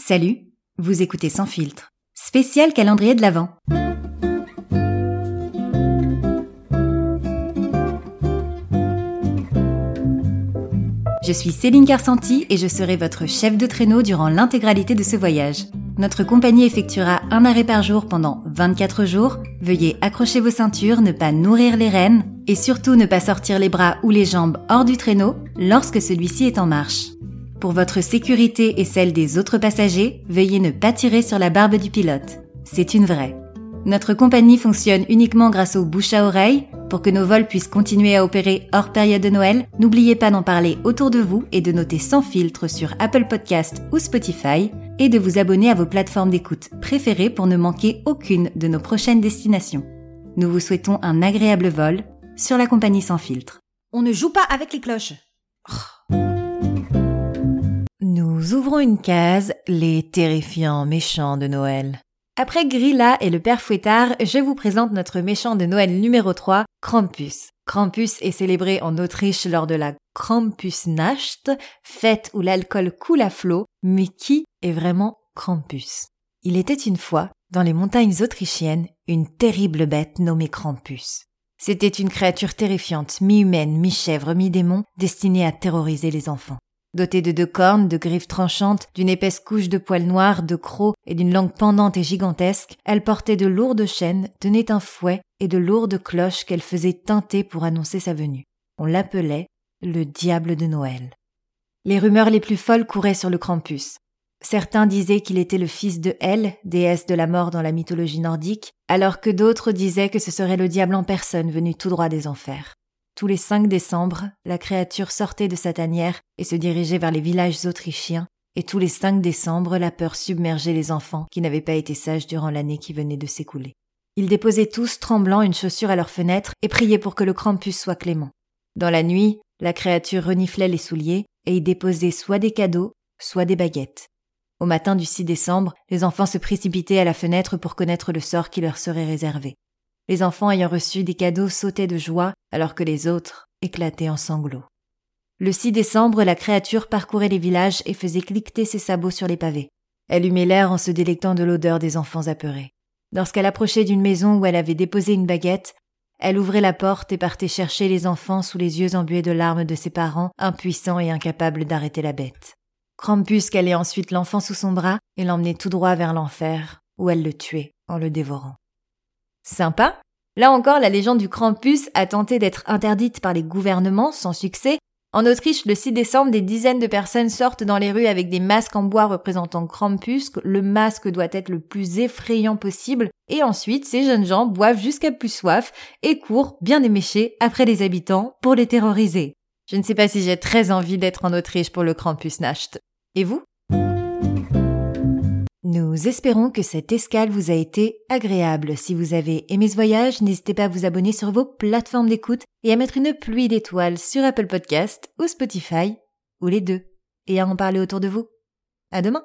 Salut, vous écoutez Sans filtre. Spécial calendrier de l'Avent. Je suis Céline Carsanti et je serai votre chef de traîneau durant l'intégralité de ce voyage. Notre compagnie effectuera un arrêt par jour pendant 24 jours. Veuillez accrocher vos ceintures, ne pas nourrir les rênes et surtout ne pas sortir les bras ou les jambes hors du traîneau lorsque celui-ci est en marche. Pour votre sécurité et celle des autres passagers, veuillez ne pas tirer sur la barbe du pilote. C'est une vraie. Notre compagnie fonctionne uniquement grâce au bouche à oreille. Pour que nos vols puissent continuer à opérer hors période de Noël, n'oubliez pas d'en parler autour de vous et de noter sans filtre sur Apple Podcast ou Spotify et de vous abonner à vos plateformes d'écoute préférées pour ne manquer aucune de nos prochaines destinations. Nous vous souhaitons un agréable vol sur la compagnie sans filtre. On ne joue pas avec les cloches. Ouvrons une case, les terrifiants méchants de Noël. Après Grilla et le père Fouettard, je vous présente notre méchant de Noël numéro 3, Krampus. Krampus est célébré en Autriche lors de la Krampusnacht, fête où l'alcool coule à flot, mais qui est vraiment Krampus? Il était une fois, dans les montagnes autrichiennes, une terrible bête nommée Krampus. C'était une créature terrifiante, mi-humaine, mi-chèvre, mi-démon, destinée à terroriser les enfants. Dotée de deux cornes, de griffes tranchantes, d'une épaisse couche de poils noirs, de crocs et d'une langue pendante et gigantesque, elle portait de lourdes chaînes, tenait un fouet et de lourdes cloches qu'elle faisait teinter pour annoncer sa venue. On l'appelait le diable de Noël. Les rumeurs les plus folles couraient sur le Krampus. Certains disaient qu'il était le fils de Hel, déesse de la mort dans la mythologie nordique, alors que d'autres disaient que ce serait le diable en personne venu tout droit des enfers. Tous les 5 décembre, la créature sortait de sa tanière et se dirigeait vers les villages autrichiens, et tous les 5 décembre, la peur submergeait les enfants qui n'avaient pas été sages durant l'année qui venait de s'écouler. Ils déposaient tous, tremblants, une chaussure à leur fenêtre et priaient pour que le Krampus soit clément. Dans la nuit, la créature reniflait les souliers et y déposait soit des cadeaux, soit des baguettes. Au matin du 6 décembre, les enfants se précipitaient à la fenêtre pour connaître le sort qui leur serait réservé. Les enfants ayant reçu des cadeaux sautaient de joie, alors que les autres éclataient en sanglots. Le 6 décembre, la créature parcourait les villages et faisait cliqueter ses sabots sur les pavés. Elle humait l'air en se délectant de l'odeur des enfants apeurés. Lorsqu'elle approchait d'une maison où elle avait déposé une baguette, elle ouvrait la porte et partait chercher les enfants sous les yeux embués de larmes de ses parents, impuissants et incapables d'arrêter la bête. Krampus calait ensuite l'enfant sous son bras et l'emmenait tout droit vers l'enfer, où elle le tuait en le dévorant. Sympa. Là encore, la légende du Krampus a tenté d'être interdite par les gouvernements sans succès. En Autriche, le 6 décembre, des dizaines de personnes sortent dans les rues avec des masques en bois représentant Krampus. Le masque doit être le plus effrayant possible. Et ensuite, ces jeunes gens boivent jusqu'à plus soif et courent, bien éméchés, après les habitants pour les terroriser. Je ne sais pas si j'ai très envie d'être en Autriche pour le Krampusnacht. Et vous? Nous espérons que cette escale vous a été agréable. Si vous avez aimé ce voyage, n'hésitez pas à vous abonner sur vos plateformes d'écoute et à mettre une pluie d'étoiles sur Apple Podcast ou Spotify, ou les deux, et à en parler autour de vous. À demain!